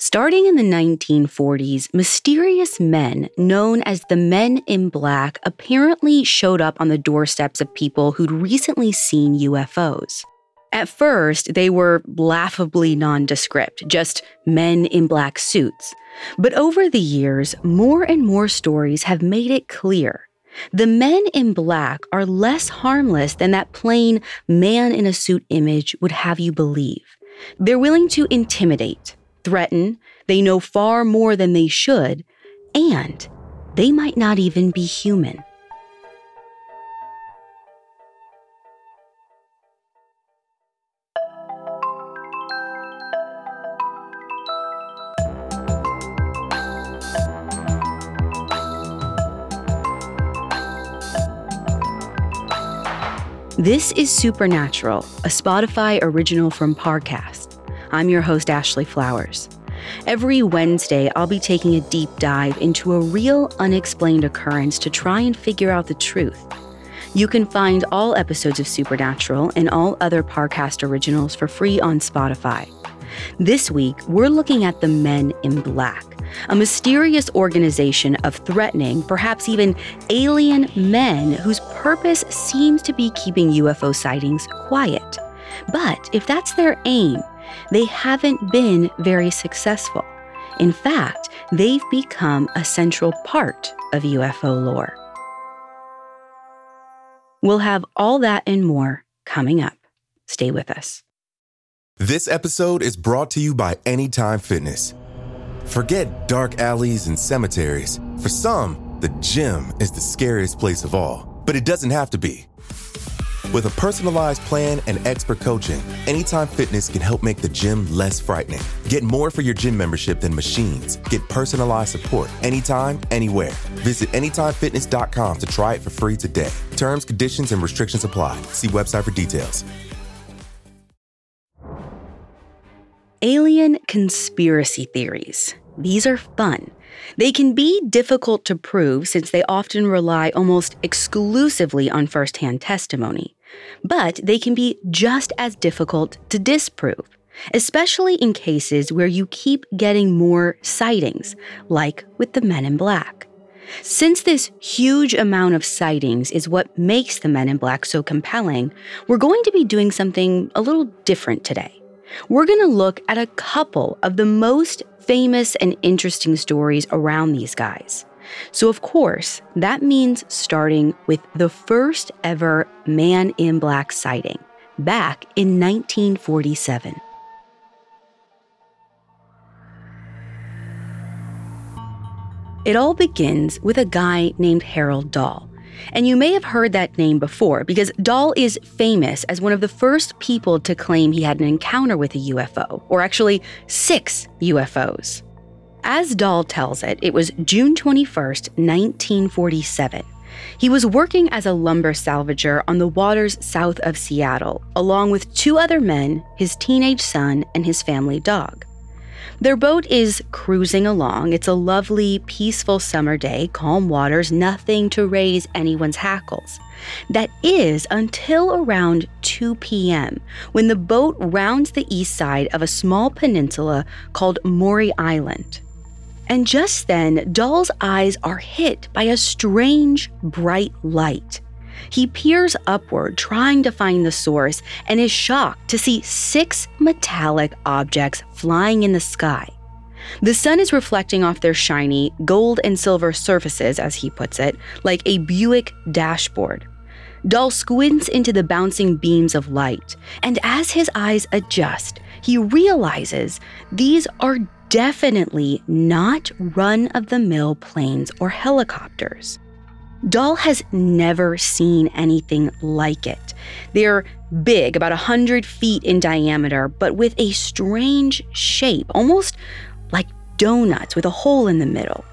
Starting in the 1940s, mysterious men known as the Men in Black apparently showed up on the doorsteps of people who'd recently seen UFOs. At first, they were laughably nondescript, just men in black suits. But over the years, more and more stories have made it clear. The men in black are less harmless than that plain man in a suit image would have you believe. They're willing to intimidate, threaten, they know far more than they should, and they might not even be human. This is Supernatural, a Spotify original from Parcast. I'm your host, Ashley Flowers. Every Wednesday, I'll be taking a deep dive into a real unexplained occurrence to try and figure out the truth. You can find all episodes of Supernatural and all other Parcast originals for free on Spotify. This week, we're looking at the Men in Black, a mysterious organization of threatening, perhaps even alien men whose purpose seems to be keeping UFO sightings quiet. But if that's their aim, they haven't been very successful. In fact, they've become a central part of UFO lore. We'll have all that and more coming up. Stay with us. This episode is brought to you by Anytime Fitness. Forget dark alleys and cemeteries. For some, the gym is the scariest place of all, but it doesn't have to be. With a personalized plan and expert coaching, Anytime Fitness can help make the gym less frightening. Get more for your gym membership than machines. Get personalized support anytime, anywhere. Visit AnytimeFitness.com to try it for free today. Terms, conditions, and restrictions apply. See website for details. Alien conspiracy theories. These are fun. They can be difficult to prove since they often rely almost exclusively on firsthand testimony but they can be just as difficult to disprove, especially in cases where you keep getting more sightings, like with the Men in Black. Since this huge amount of sightings is what makes the Men in Black so compelling, we're going to be doing something a little different today. We're going to look at a couple of the most famous and interesting stories around these guys. So, of course, that means starting with the first ever man in black sighting back in 1947. It all begins with a guy named Harold Dahl. And you may have heard that name before because Dahl is famous as one of the first people to claim he had an encounter with a UFO, or actually six UFOs. As Dahl tells it, it was June 21st, 1947. He was working as a lumber salvager on the waters south of Seattle, along with two other men, his teenage son, and his family dog. Their boat is cruising along. It's a lovely, peaceful summer day, calm waters, nothing to raise anyone's hackles. That is until around 2 p.m., when the boat rounds the east side of a small peninsula called Maury Island. And just then, Dahl's eyes are hit by a strange, bright light. He peers upward, trying to find the source, and is shocked to see six metallic objects flying in the sky. The sun is reflecting off their shiny, gold and silver surfaces, as he puts it, like a Buick dashboard. Dahl squints into the bouncing beams of light, and as his eyes adjust, he realizes these are definitely not run of the mill planes or helicopters. Dahl has never seen anything like it. They're big, about 100 feet in diameter, but with a strange shape, almost like donuts with a hole in the middle.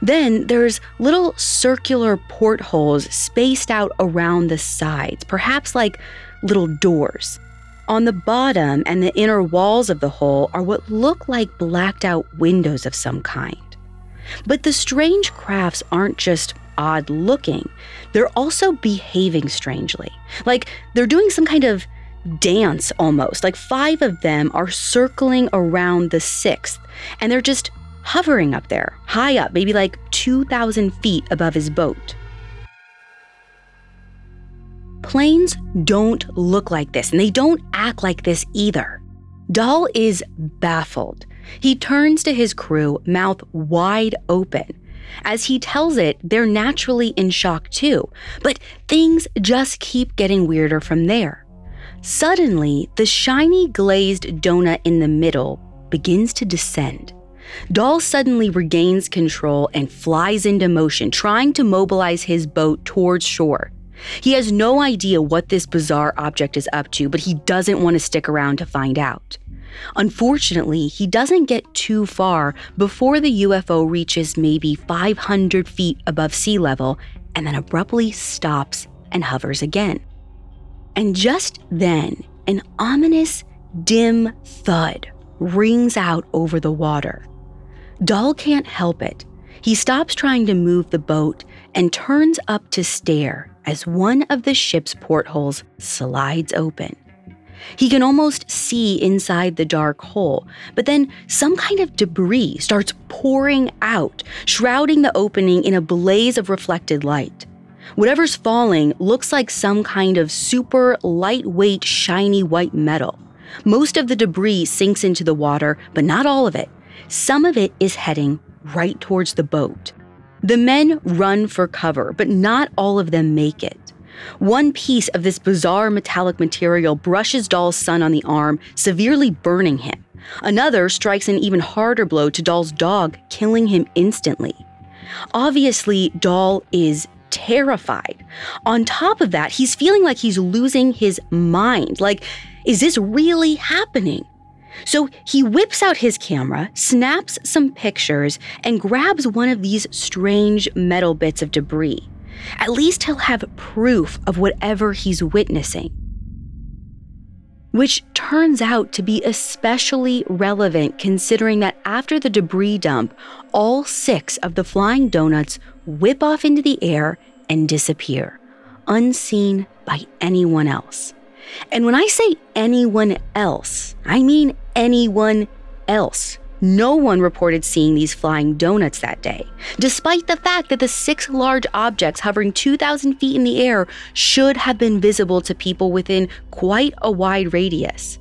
Then there's little circular portholes spaced out around the sides, perhaps like little doors. On the bottom and the inner walls of the hole are what look like blacked out windows of some kind. But the strange crafts aren't just odd looking, they're also behaving strangely. Like they're doing some kind of dance almost. Like five of them are circling around the sixth, and they're just hovering up there, high up, maybe like 2,000 feet above his boat. Planes don't look like this, and they don't act like this either. Dahl is baffled. He turns to his crew, mouth wide open. As he tells it, they're naturally in shock too, but things just keep getting weirder from there. Suddenly, the shiny glazed donut in the middle begins to descend. Dahl suddenly regains control and flies into motion, trying to mobilize his boat towards shore. He has no idea what this bizarre object is up to, but he doesn't want to stick around to find out. Unfortunately, he doesn't get too far before the UFO reaches maybe 500 feet above sea level and then abruptly stops and hovers again. And just then, an ominous, dim thud rings out over the water. Dahl can't help it. He stops trying to move the boat and turns up to stare as one of the ship's portholes slides open. He can almost see inside the dark hole, but then some kind of debris starts pouring out, shrouding the opening in a blaze of reflected light. Whatever's falling looks like some kind of super lightweight, shiny white metal. Most of the debris sinks into the water, but not all of it. Some of it is heading right towards the boat. The men run for cover, but not all of them make it. One piece of this bizarre metallic material brushes Dahl's son on the arm, severely burning him. Another strikes an even harder blow to Dahl's dog, killing him instantly. Obviously, Dahl is terrified. On top of that, he's feeling like he's losing his mind. Like, is this really happening? So he whips out his camera, snaps some pictures, and grabs one of these strange metal bits of debris. At least he'll have proof of whatever he's witnessing. Which turns out to be especially relevant considering that after the debris dump, all six of the flying donuts whip off into the air and disappear, unseen by anyone else. And when I say anyone else, I mean anyone else. No one reported seeing these flying donuts that day, despite the fact that the six large objects hovering 2,000 feet in the air should have been visible to people within quite a wide radius.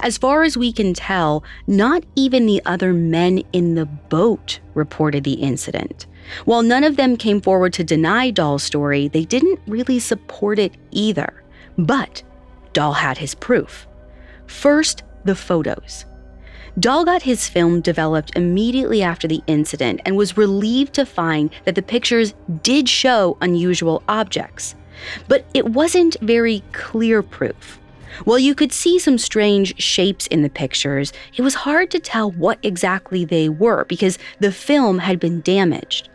As far as we can tell, not even the other men in the boat reported the incident. While none of them came forward to deny Dahl's story, they didn't really support it either. But Dahl had his proof. First, the photos. Dahl got his film developed immediately after the incident and was relieved to find that the pictures did show unusual objects. But it wasn't very clear proof. While you could see some strange shapes in the pictures, it was hard to tell what exactly they were because the film had been damaged.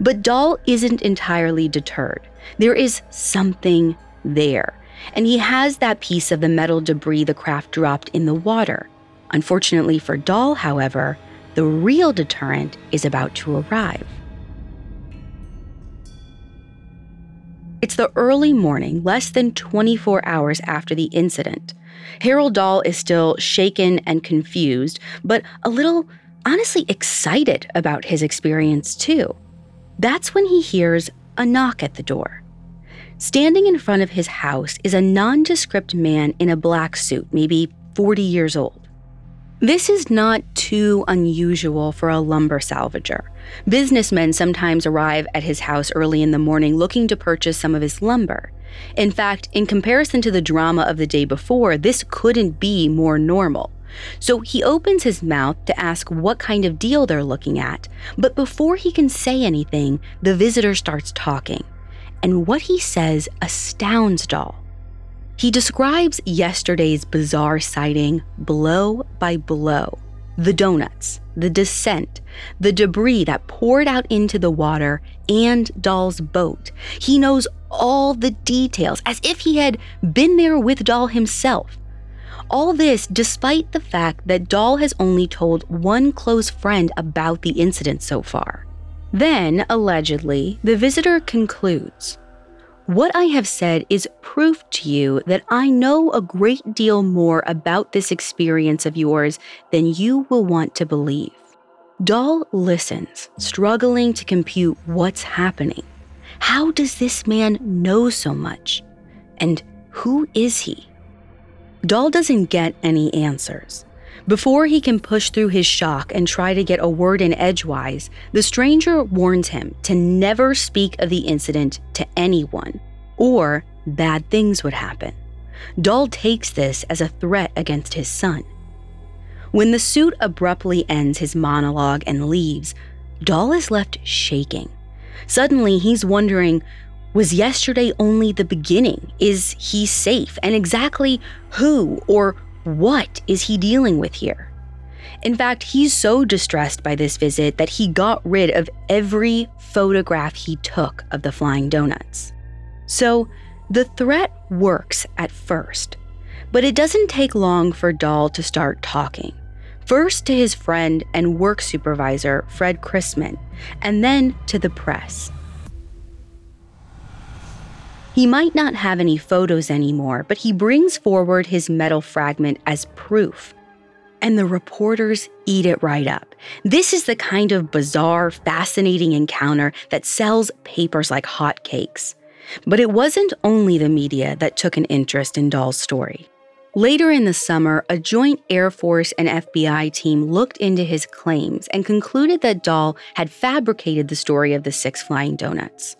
But Dahl isn't entirely deterred. There is something there and he has that piece of the metal debris the craft dropped in the water. Unfortunately for Dahl, however, the real deterrent is about to arrive. It's the early morning, less than 24 hours after the incident. Harold Dahl is still shaken and confused, but a little, honestly, excited about his experience too. That's when he hears a knock at the door. Standing in front of his house is a nondescript man in a black suit, maybe 40 years old. This is not too unusual for a lumber salvager. Businessmen sometimes arrive at his house early in the morning looking to purchase some of his lumber. In fact, in comparison to the drama of the day before, this couldn't be more normal. So he opens his mouth to ask what kind of deal they're looking at, but before he can say anything, the visitor starts talking and what he says astounds Dahl. He describes yesterday's bizarre sighting blow by blow the donuts, the descent, the debris that poured out into the water, and Dahl's boat. He knows all the details as if he had been there with Dahl himself. All this despite the fact that Dahl has only told one close friend about the incident so far. Then, allegedly, the visitor concludes What I have said is proof to you that I know a great deal more about this experience of yours than you will want to believe. Dahl listens, struggling to compute what's happening. How does this man know so much? And who is he? Dahl doesn't get any answers. Before he can push through his shock and try to get a word in edgewise, the stranger warns him to never speak of the incident to anyone, or bad things would happen. Dahl takes this as a threat against his son. When the suit abruptly ends his monologue and leaves, Dahl is left shaking. Suddenly, he's wondering was yesterday only the beginning? Is he safe? And exactly who or what is he dealing with here? In fact, he's so distressed by this visit that he got rid of every photograph he took of the flying donuts. So, the threat works at first, but it doesn't take long for Dahl to start talking. First to his friend and work supervisor, Fred Chrisman, and then to the press. He might not have any photos anymore, but he brings forward his metal fragment as proof. And the reporters eat it right up. This is the kind of bizarre, fascinating encounter that sells papers like hotcakes. But it wasn't only the media that took an interest in Dahl's story. Later in the summer, a joint Air Force and FBI team looked into his claims and concluded that Dahl had fabricated the story of the six flying donuts.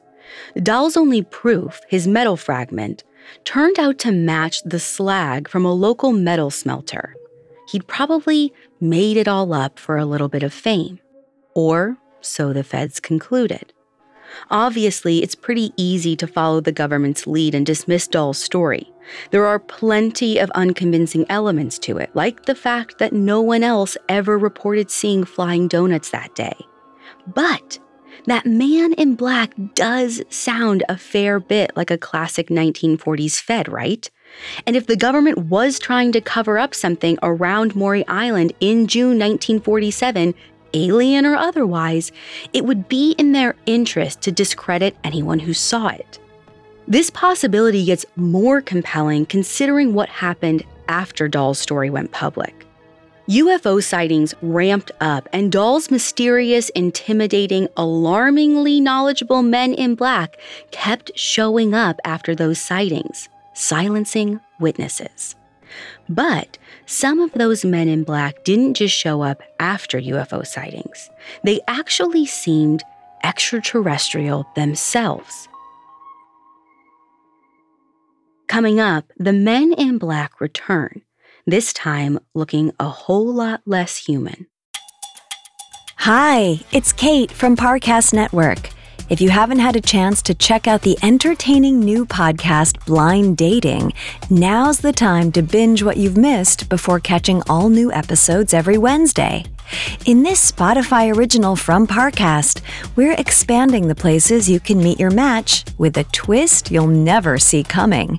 Dahl's only proof, his metal fragment, turned out to match the slag from a local metal smelter. He'd probably made it all up for a little bit of fame. Or so the feds concluded. Obviously, it's pretty easy to follow the government's lead and dismiss Dahl's story. There are plenty of unconvincing elements to it, like the fact that no one else ever reported seeing flying donuts that day. But that man in black does sound a fair bit like a classic 1940s Fed, right? And if the government was trying to cover up something around Maury Island in June 1947, alien or otherwise, it would be in their interest to discredit anyone who saw it. This possibility gets more compelling considering what happened after Dahl's story went public. UFO sightings ramped up, and Dahl's mysterious, intimidating, alarmingly knowledgeable men in black kept showing up after those sightings, silencing witnesses. But some of those men in black didn't just show up after UFO sightings, they actually seemed extraterrestrial themselves. Coming up, the men in black return, this time looking a whole lot less human. Hi, it's Kate from Parcast Network. If you haven't had a chance to check out the entertaining new podcast, Blind Dating, now's the time to binge what you've missed before catching all new episodes every Wednesday. In this Spotify original from Parcast, we're expanding the places you can meet your match with a twist you'll never see coming.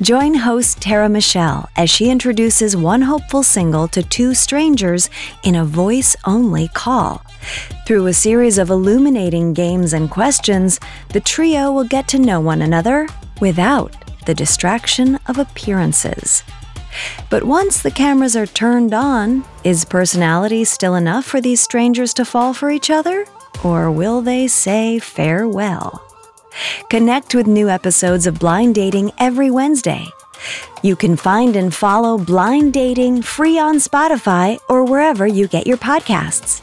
Join host Tara Michelle as she introduces one hopeful single to two strangers in a voice only call. Through a series of illuminating games and questions, the trio will get to know one another without the distraction of appearances. But once the cameras are turned on, is personality still enough for these strangers to fall for each other? Or will they say farewell? Connect with new episodes of Blind Dating every Wednesday. You can find and follow Blind Dating free on Spotify or wherever you get your podcasts.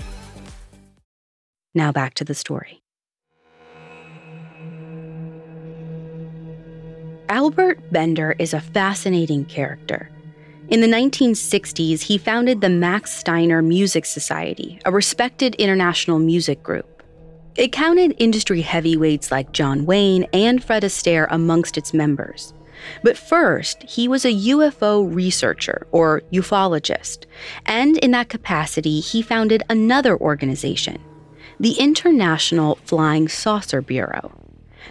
Now back to the story. Albert Bender is a fascinating character. In the 1960s, he founded the Max Steiner Music Society, a respected international music group. It counted industry heavyweights like John Wayne and Fred Astaire amongst its members. But first, he was a UFO researcher or ufologist, and in that capacity, he founded another organization, the International Flying Saucer Bureau.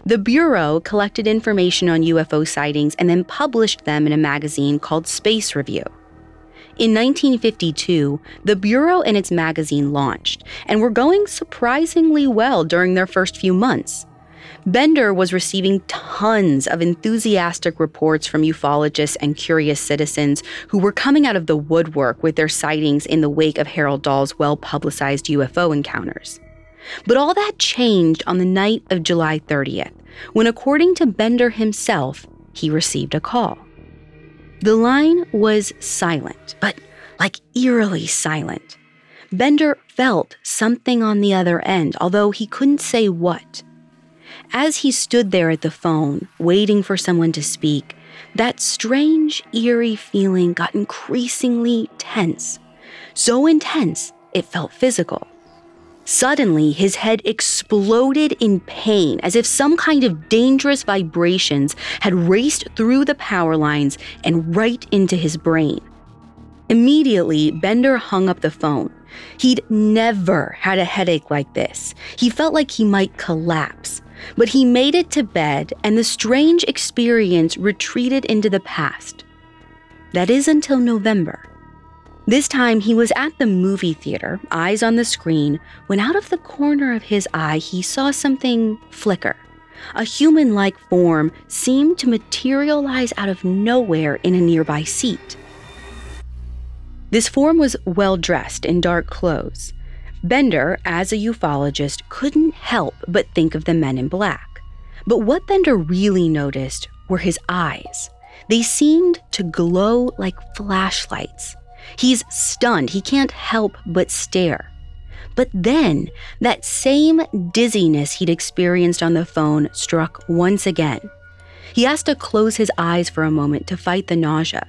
The Bureau collected information on UFO sightings and then published them in a magazine called Space Review. In 1952, the Bureau and its magazine launched and were going surprisingly well during their first few months. Bender was receiving tons of enthusiastic reports from ufologists and curious citizens who were coming out of the woodwork with their sightings in the wake of Harold Dahl's well publicized UFO encounters. But all that changed on the night of July 30th, when, according to Bender himself, he received a call. The line was silent, but like eerily silent. Bender felt something on the other end, although he couldn't say what. As he stood there at the phone, waiting for someone to speak, that strange, eerie feeling got increasingly tense. So intense, it felt physical. Suddenly, his head exploded in pain as if some kind of dangerous vibrations had raced through the power lines and right into his brain. Immediately, Bender hung up the phone. He'd never had a headache like this. He felt like he might collapse. But he made it to bed, and the strange experience retreated into the past. That is until November. This time he was at the movie theater, eyes on the screen, when out of the corner of his eye he saw something flicker. A human like form seemed to materialize out of nowhere in a nearby seat. This form was well dressed in dark clothes. Bender, as a ufologist, couldn't help but think of the men in black. But what Bender really noticed were his eyes. They seemed to glow like flashlights. He's stunned. He can't help but stare. But then, that same dizziness he'd experienced on the phone struck once again. He has to close his eyes for a moment to fight the nausea,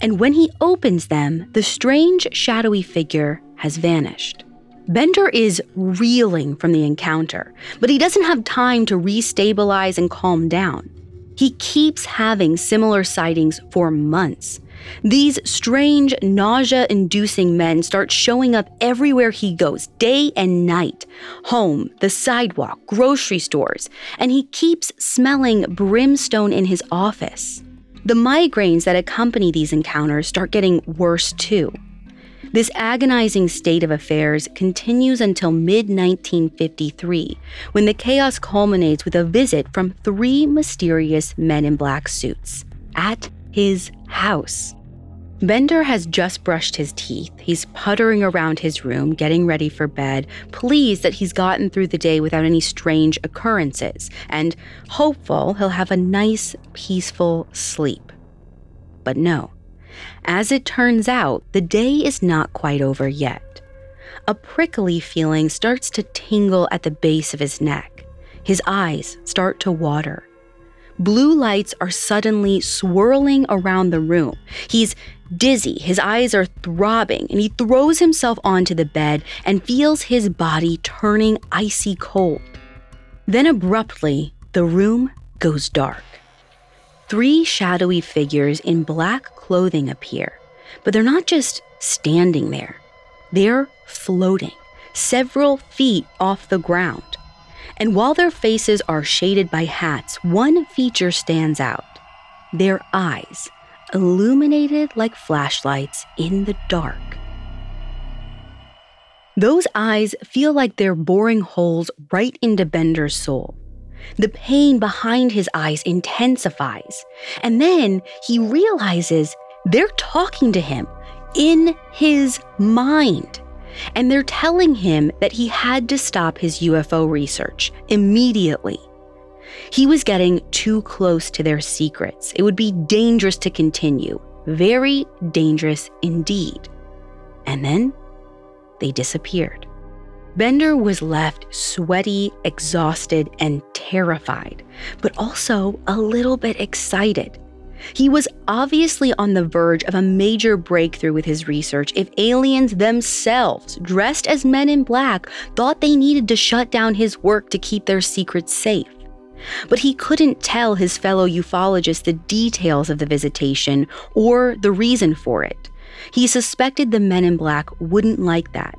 and when he opens them, the strange, shadowy figure has vanished. Bender is reeling from the encounter, but he doesn't have time to restabilize and calm down. He keeps having similar sightings for months, these strange, nausea inducing men start showing up everywhere he goes, day and night home, the sidewalk, grocery stores, and he keeps smelling brimstone in his office. The migraines that accompany these encounters start getting worse too. This agonizing state of affairs continues until mid 1953, when the chaos culminates with a visit from three mysterious men in black suits at his house. Bender has just brushed his teeth. He's puttering around his room, getting ready for bed, pleased that he's gotten through the day without any strange occurrences, and hopeful he'll have a nice, peaceful sleep. But no. As it turns out, the day is not quite over yet. A prickly feeling starts to tingle at the base of his neck. His eyes start to water. Blue lights are suddenly swirling around the room. He's dizzy, his eyes are throbbing, and he throws himself onto the bed and feels his body turning icy cold. Then abruptly, the room goes dark. Three shadowy figures in black clothing appear, but they're not just standing there, they're floating several feet off the ground. And while their faces are shaded by hats, one feature stands out their eyes, illuminated like flashlights in the dark. Those eyes feel like they're boring holes right into Bender's soul. The pain behind his eyes intensifies, and then he realizes they're talking to him in his mind and they're telling him that he had to stop his UFO research immediately. He was getting too close to their secrets. It would be dangerous to continue, very dangerous indeed. And then they disappeared. Bender was left sweaty, exhausted, and terrified, but also a little bit excited. He was obviously on the verge of a major breakthrough with his research if aliens themselves, dressed as men in black, thought they needed to shut down his work to keep their secrets safe. But he couldn't tell his fellow ufologists the details of the visitation or the reason for it. He suspected the men in black wouldn't like that.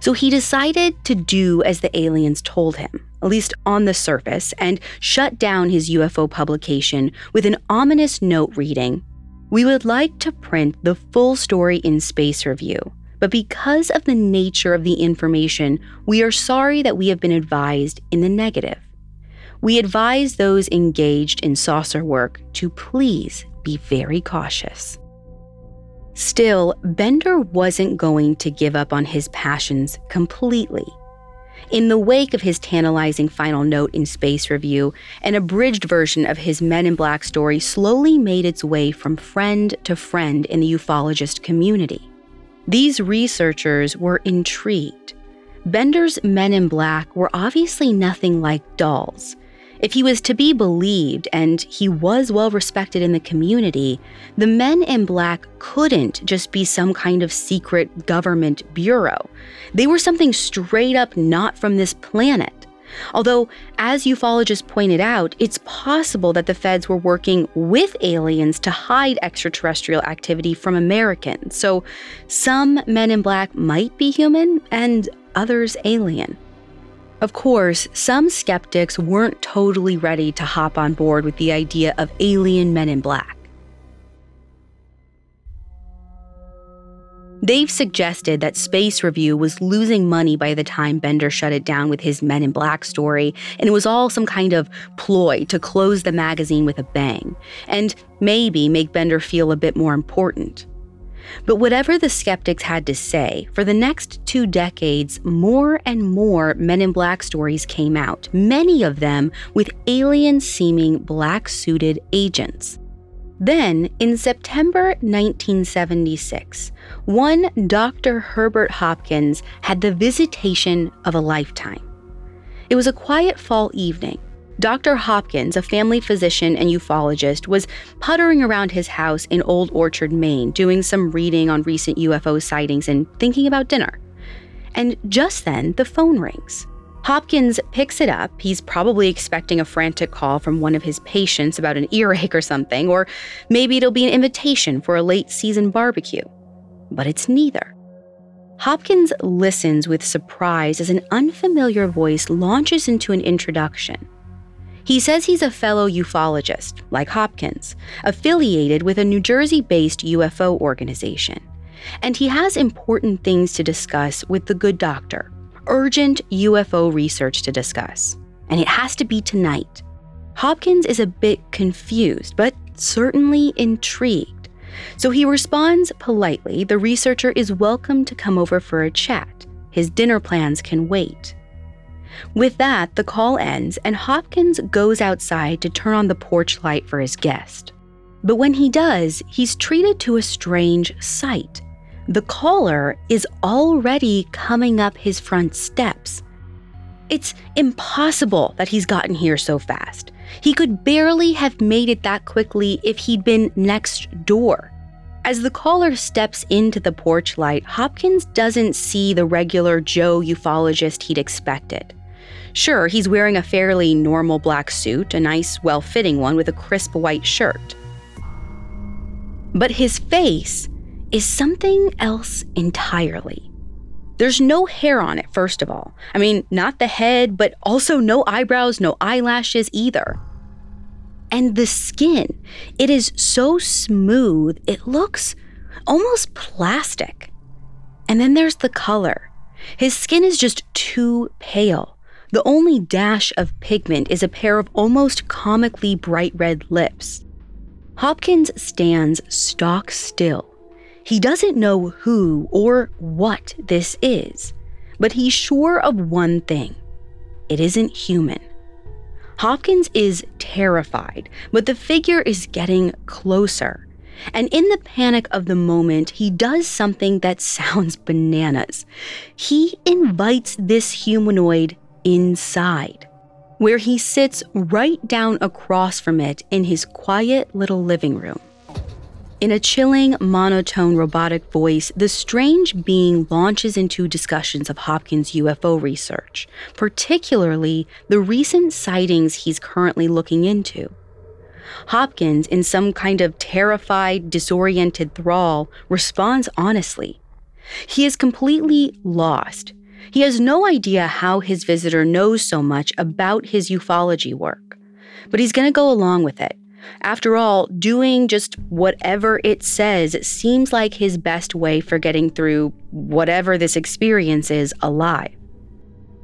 So he decided to do as the aliens told him, at least on the surface, and shut down his UFO publication with an ominous note reading We would like to print the full story in Space Review, but because of the nature of the information, we are sorry that we have been advised in the negative. We advise those engaged in saucer work to please be very cautious. Still, Bender wasn't going to give up on his passions completely. In the wake of his tantalizing final note in Space Review, an abridged version of his Men in Black story slowly made its way from friend to friend in the ufologist community. These researchers were intrigued. Bender's Men in Black were obviously nothing like Dahl's. If he was to be believed, and he was well respected in the community, the men in black couldn't just be some kind of secret government bureau. They were something straight up not from this planet. Although, as ufologists pointed out, it's possible that the feds were working with aliens to hide extraterrestrial activity from Americans. So, some men in black might be human and others alien. Of course, some skeptics weren't totally ready to hop on board with the idea of alien men in black. They've suggested that Space Review was losing money by the time Bender shut it down with his Men in Black story, and it was all some kind of ploy to close the magazine with a bang, and maybe make Bender feel a bit more important. But whatever the skeptics had to say, for the next two decades, more and more Men in Black stories came out, many of them with alien seeming black suited agents. Then, in September 1976, one Dr. Herbert Hopkins had the visitation of a lifetime. It was a quiet fall evening, Dr. Hopkins, a family physician and ufologist, was puttering around his house in Old Orchard, Maine, doing some reading on recent UFO sightings and thinking about dinner. And just then, the phone rings. Hopkins picks it up. He's probably expecting a frantic call from one of his patients about an earache or something, or maybe it'll be an invitation for a late season barbecue. But it's neither. Hopkins listens with surprise as an unfamiliar voice launches into an introduction. He says he's a fellow ufologist, like Hopkins, affiliated with a New Jersey based UFO organization. And he has important things to discuss with the good doctor, urgent UFO research to discuss. And it has to be tonight. Hopkins is a bit confused, but certainly intrigued. So he responds politely the researcher is welcome to come over for a chat. His dinner plans can wait. With that, the call ends, and Hopkins goes outside to turn on the porch light for his guest. But when he does, he's treated to a strange sight. The caller is already coming up his front steps. It's impossible that he's gotten here so fast. He could barely have made it that quickly if he'd been next door. As the caller steps into the porch light, Hopkins doesn't see the regular Joe ufologist he'd expected. Sure, he's wearing a fairly normal black suit, a nice, well fitting one with a crisp white shirt. But his face is something else entirely. There's no hair on it, first of all. I mean, not the head, but also no eyebrows, no eyelashes either. And the skin, it is so smooth, it looks almost plastic. And then there's the color. His skin is just too pale. The only dash of pigment is a pair of almost comically bright red lips. Hopkins stands stock still. He doesn't know who or what this is, but he's sure of one thing it isn't human. Hopkins is terrified, but the figure is getting closer. And in the panic of the moment, he does something that sounds bananas. He invites this humanoid inside. where he sits right down across from it in his quiet little living room. In a chilling, monotone, robotic voice, the strange being launches into discussions of Hopkins' UFO research, particularly the recent sightings he's currently looking into. Hopkins, in some kind of terrified, disoriented thrall, responds honestly. He is completely lost. He has no idea how his visitor knows so much about his ufology work, but he's going to go along with it after all, doing just whatever it says seems like his best way for getting through whatever this experience is alive.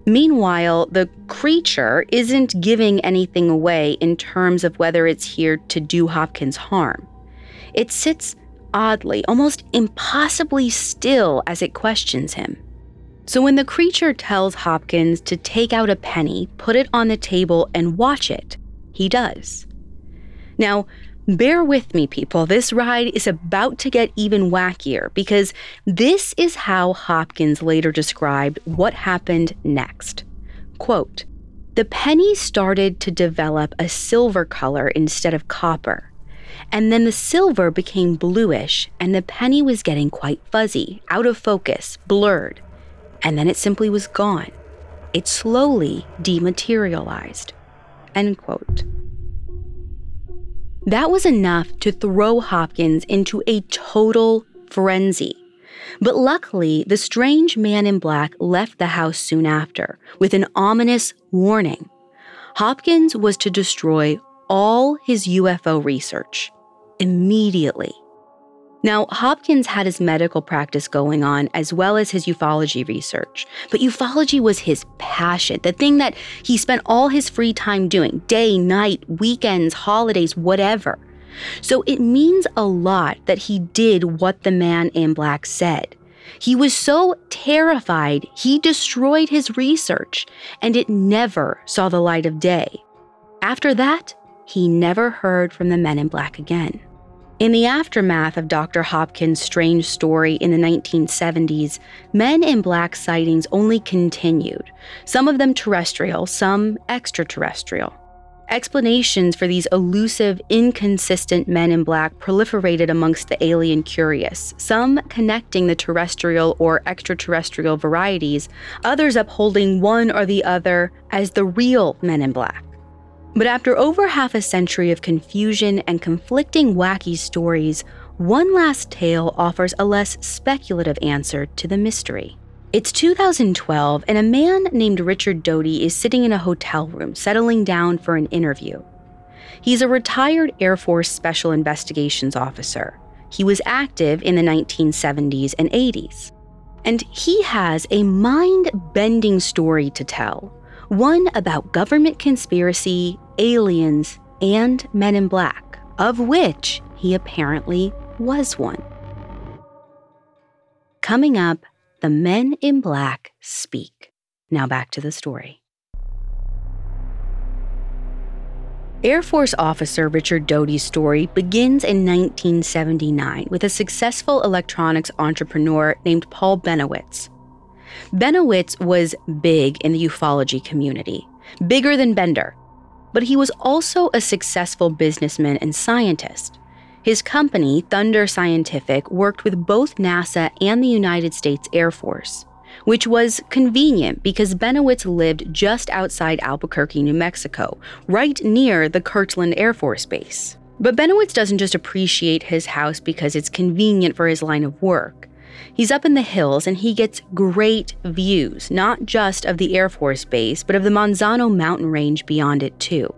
Meanwhile, the creature isn't giving anything away in terms of whether it's here to do Hopkins harm. It sits oddly, almost impossibly still as it questions him. So when the creature tells Hopkins to take out a penny, put it on the table, and watch it, he does. Now, bear with me, people. This ride is about to get even wackier because this is how Hopkins later described what happened next. Quote, the penny started to develop a silver color instead of copper. And then the silver became bluish, and the penny was getting quite fuzzy, out of focus, blurred. And then it simply was gone. It slowly dematerialized. End quote. That was enough to throw Hopkins into a total frenzy. But luckily, the strange man in black left the house soon after with an ominous warning. Hopkins was to destroy all his UFO research immediately. Now, Hopkins had his medical practice going on as well as his ufology research, but ufology was his passion, the thing that he spent all his free time doing day, night, weekends, holidays, whatever. So it means a lot that he did what the man in black said. He was so terrified, he destroyed his research, and it never saw the light of day. After that, he never heard from the men in black again. In the aftermath of Dr. Hopkins' strange story in the 1970s, men in black sightings only continued, some of them terrestrial, some extraterrestrial. Explanations for these elusive, inconsistent men in black proliferated amongst the alien curious, some connecting the terrestrial or extraterrestrial varieties, others upholding one or the other as the real men in black. But after over half a century of confusion and conflicting wacky stories, one last tale offers a less speculative answer to the mystery. It's 2012, and a man named Richard Doty is sitting in a hotel room settling down for an interview. He's a retired Air Force Special Investigations officer. He was active in the 1970s and 80s. And he has a mind bending story to tell one about government conspiracy, aliens, and men in black, of which he apparently was one. Coming up, the men in black speak. Now back to the story. Air Force officer Richard Doty's story begins in 1979 with a successful electronics entrepreneur named Paul Bennewitz, Bennewitz was big in the ufology community, bigger than Bender, but he was also a successful businessman and scientist. His company, Thunder Scientific, worked with both NASA and the United States Air Force, which was convenient because Bennewitz lived just outside Albuquerque, New Mexico, right near the Kirtland Air Force Base. But Bennewitz doesn't just appreciate his house because it's convenient for his line of work. He's up in the hills and he gets great views, not just of the Air Force Base, but of the Manzano mountain range beyond it, too.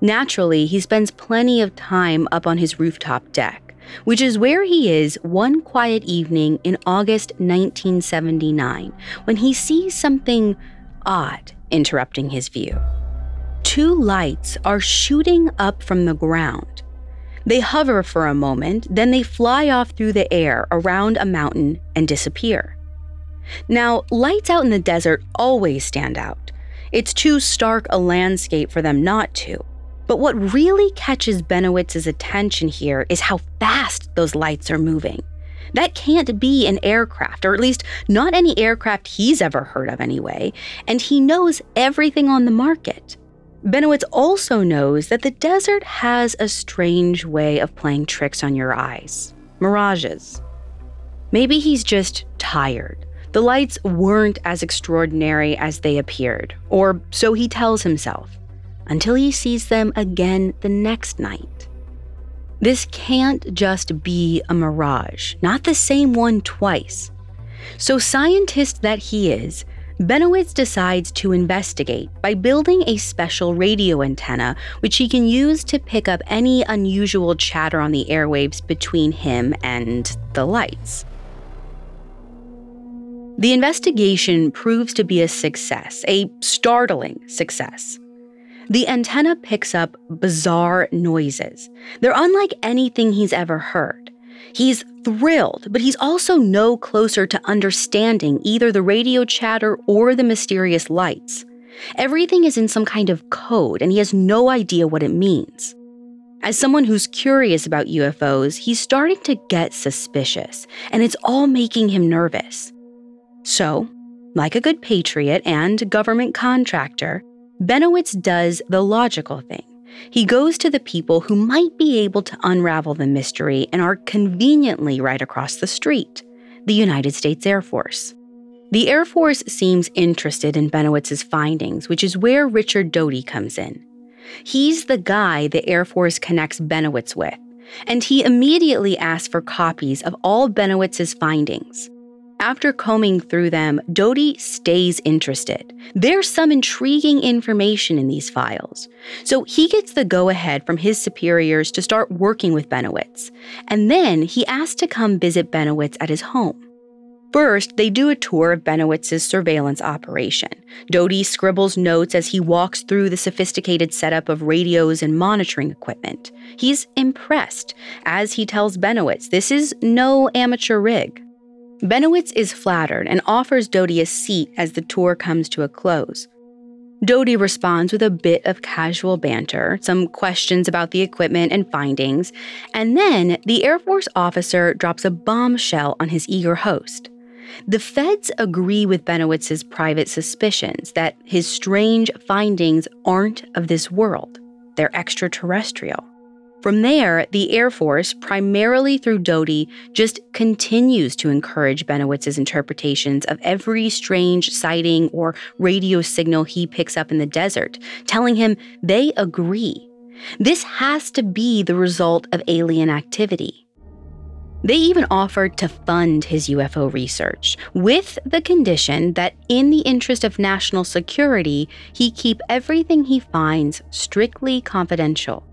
Naturally, he spends plenty of time up on his rooftop deck, which is where he is one quiet evening in August 1979 when he sees something odd interrupting his view. Two lights are shooting up from the ground, they hover for a moment, then they fly off through the air around a mountain and disappear. Now, lights out in the desert always stand out. It's too stark a landscape for them not to. But what really catches Bennewitz's attention here is how fast those lights are moving. That can't be an aircraft, or at least not any aircraft he's ever heard of anyway, and he knows everything on the market. Bennewitz also knows that the desert has a strange way of playing tricks on your eyes mirages. Maybe he's just tired. The lights weren't as extraordinary as they appeared, or so he tells himself, until he sees them again the next night. This can't just be a mirage, not the same one twice. So, scientist that he is, Bennewitz decides to investigate by building a special radio antenna which he can use to pick up any unusual chatter on the airwaves between him and the lights. The investigation proves to be a success, a startling success. The antenna picks up bizarre noises. They're unlike anything he's ever heard. He's thrilled, but he's also no closer to understanding either the radio chatter or the mysterious lights. Everything is in some kind of code, and he has no idea what it means. As someone who's curious about UFOs, he's starting to get suspicious, and it's all making him nervous. So, like a good patriot and government contractor, Bennewitz does the logical thing. He goes to the people who might be able to unravel the mystery and are conveniently right across the street the United States Air Force. The Air Force seems interested in Bennewitz's findings, which is where Richard Doty comes in. He's the guy the Air Force connects Bennewitz with, and he immediately asks for copies of all Bennewitz's findings. After combing through them, Doty stays interested. There's some intriguing information in these files. So he gets the go ahead from his superiors to start working with Bennewitz. And then he asks to come visit Bennewitz at his home. First, they do a tour of Bennewitz's surveillance operation. Doty scribbles notes as he walks through the sophisticated setup of radios and monitoring equipment. He's impressed, as he tells Bennewitz this is no amateur rig. Bennewitz is flattered and offers Doty a seat as the tour comes to a close. Doty responds with a bit of casual banter, some questions about the equipment and findings, and then the Air Force officer drops a bombshell on his eager host. The feds agree with Bennewitz's private suspicions that his strange findings aren't of this world, they're extraterrestrial. From there, the Air Force, primarily through Doty, just continues to encourage Bennewitz's interpretations of every strange sighting or radio signal he picks up in the desert, telling him they agree. This has to be the result of alien activity. They even offered to fund his UFO research, with the condition that, in the interest of national security, he keep everything he finds strictly confidential.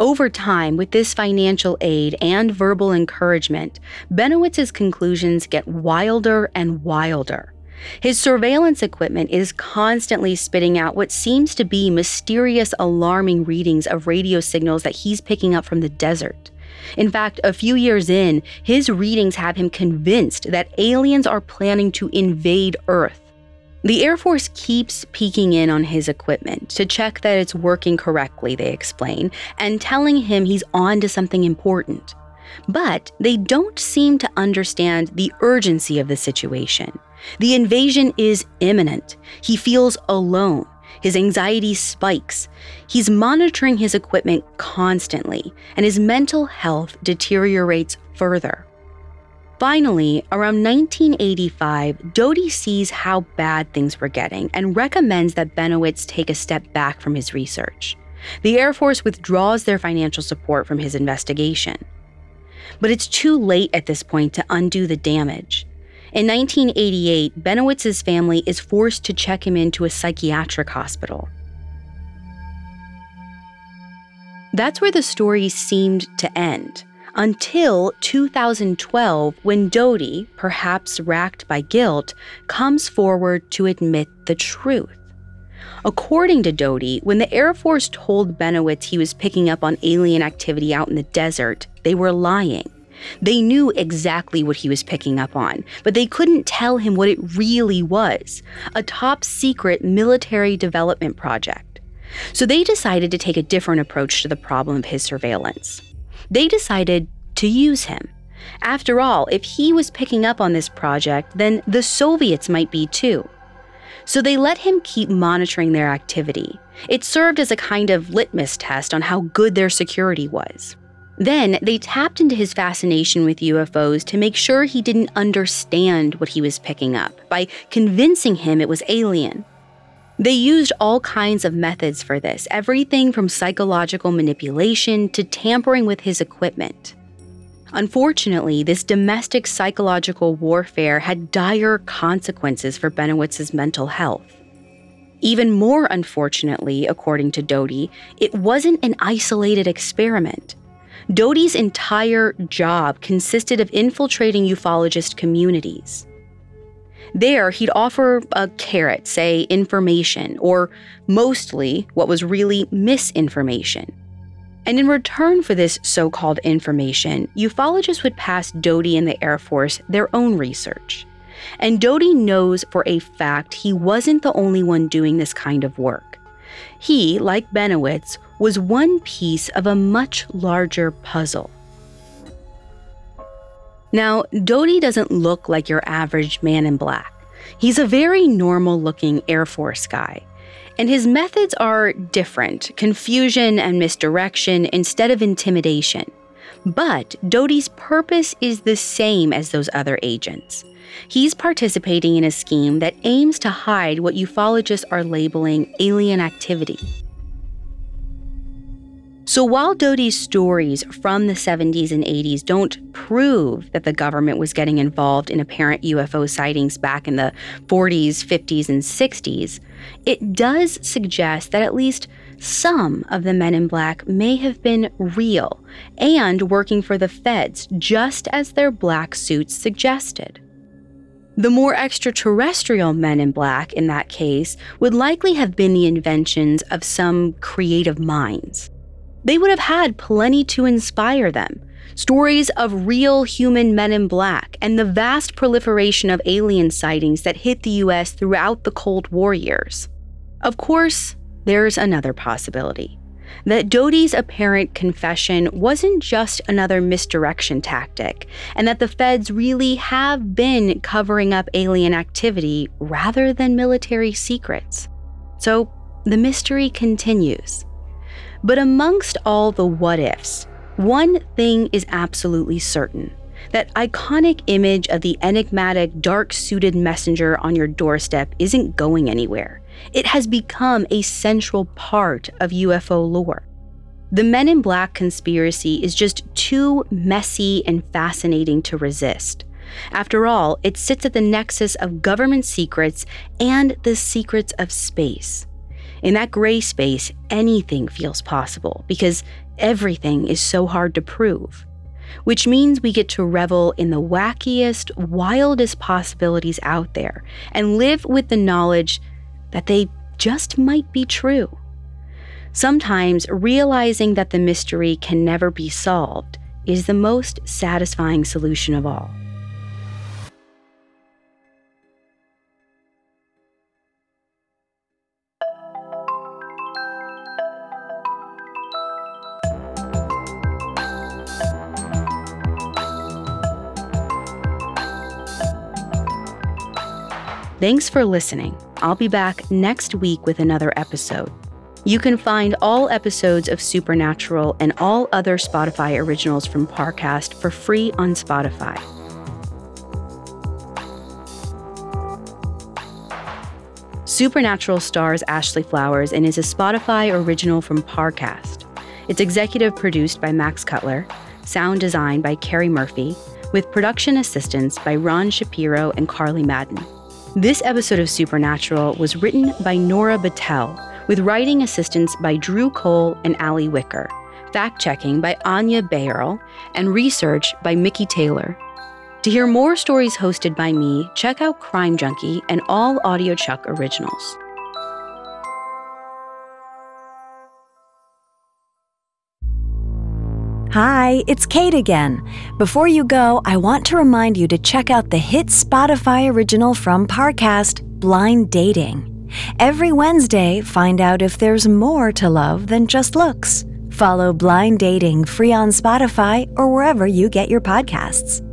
Over time, with this financial aid and verbal encouragement, Bennewitz's conclusions get wilder and wilder. His surveillance equipment is constantly spitting out what seems to be mysterious, alarming readings of radio signals that he's picking up from the desert. In fact, a few years in, his readings have him convinced that aliens are planning to invade Earth. The Air Force keeps peeking in on his equipment to check that it's working correctly, they explain, and telling him he's on to something important. But they don't seem to understand the urgency of the situation. The invasion is imminent. He feels alone. His anxiety spikes. He's monitoring his equipment constantly, and his mental health deteriorates further. Finally, around 1985, Doty sees how bad things were getting and recommends that Bennewitz take a step back from his research. The Air Force withdraws their financial support from his investigation. But it's too late at this point to undo the damage. In 1988, Bennewitz's family is forced to check him into a psychiatric hospital. That's where the story seemed to end until 2012 when Doty, perhaps racked by guilt, comes forward to admit the truth. According to Doty, when the Air Force told Bennewitz he was picking up on alien activity out in the desert, they were lying. They knew exactly what he was picking up on, but they couldn't tell him what it really was a top secret military development project. So they decided to take a different approach to the problem of his surveillance they decided to use him. After all, if he was picking up on this project, then the Soviets might be too. So they let him keep monitoring their activity. It served as a kind of litmus test on how good their security was. Then they tapped into his fascination with UFOs to make sure he didn't understand what he was picking up by convincing him it was alien. They used all kinds of methods for this, everything from psychological manipulation to tampering with his equipment. Unfortunately, this domestic psychological warfare had dire consequences for Bennewitz's mental health. Even more unfortunately, according to Doty, it wasn't an isolated experiment. Doty's entire job consisted of infiltrating ufologist communities. There, he'd offer a carrot, say information, or mostly what was really misinformation. And in return for this so called information, ufologists would pass Doty and the Air Force their own research. And Doty knows for a fact he wasn't the only one doing this kind of work. He, like Bennewitz, was one piece of a much larger puzzle. Now, Doty doesn't look like your average man in black. He's a very normal looking Air Force guy. And his methods are different confusion and misdirection instead of intimidation. But Doty's purpose is the same as those other agents. He's participating in a scheme that aims to hide what ufologists are labeling alien activity. So while Doty's stories from the 70s and 80s don't prove that the government was getting involved in apparent UFO sightings back in the 40s, 50s, and 60s, it does suggest that at least some of the men in black may have been real and working for the feds, just as their black suits suggested. The more extraterrestrial men in black in that case would likely have been the inventions of some creative minds. They would have had plenty to inspire them stories of real human men in black and the vast proliferation of alien sightings that hit the US throughout the Cold War years. Of course, there's another possibility that Doty's apparent confession wasn't just another misdirection tactic, and that the feds really have been covering up alien activity rather than military secrets. So the mystery continues. But amongst all the what ifs, one thing is absolutely certain that iconic image of the enigmatic, dark suited messenger on your doorstep isn't going anywhere. It has become a central part of UFO lore. The Men in Black conspiracy is just too messy and fascinating to resist. After all, it sits at the nexus of government secrets and the secrets of space. In that gray space, anything feels possible because everything is so hard to prove. Which means we get to revel in the wackiest, wildest possibilities out there and live with the knowledge that they just might be true. Sometimes realizing that the mystery can never be solved is the most satisfying solution of all. Thanks for listening. I'll be back next week with another episode. You can find all episodes of Supernatural and all other Spotify originals from Parcast for free on Spotify. Supernatural stars Ashley Flowers and is a Spotify original from Parcast. It's executive produced by Max Cutler, sound design by Carrie Murphy, with production assistance by Ron Shapiro and Carly Madden. This episode of Supernatural was written by Nora Battelle, with writing assistance by Drew Cole and Ali Wicker, fact checking by Anya Bayerl, and research by Mickey Taylor. To hear more stories hosted by me, check out Crime Junkie and all audiochuck originals. Hi, it's Kate again. Before you go, I want to remind you to check out the hit Spotify original from Parcast, Blind Dating. Every Wednesday, find out if there's more to love than just looks. Follow Blind Dating free on Spotify or wherever you get your podcasts.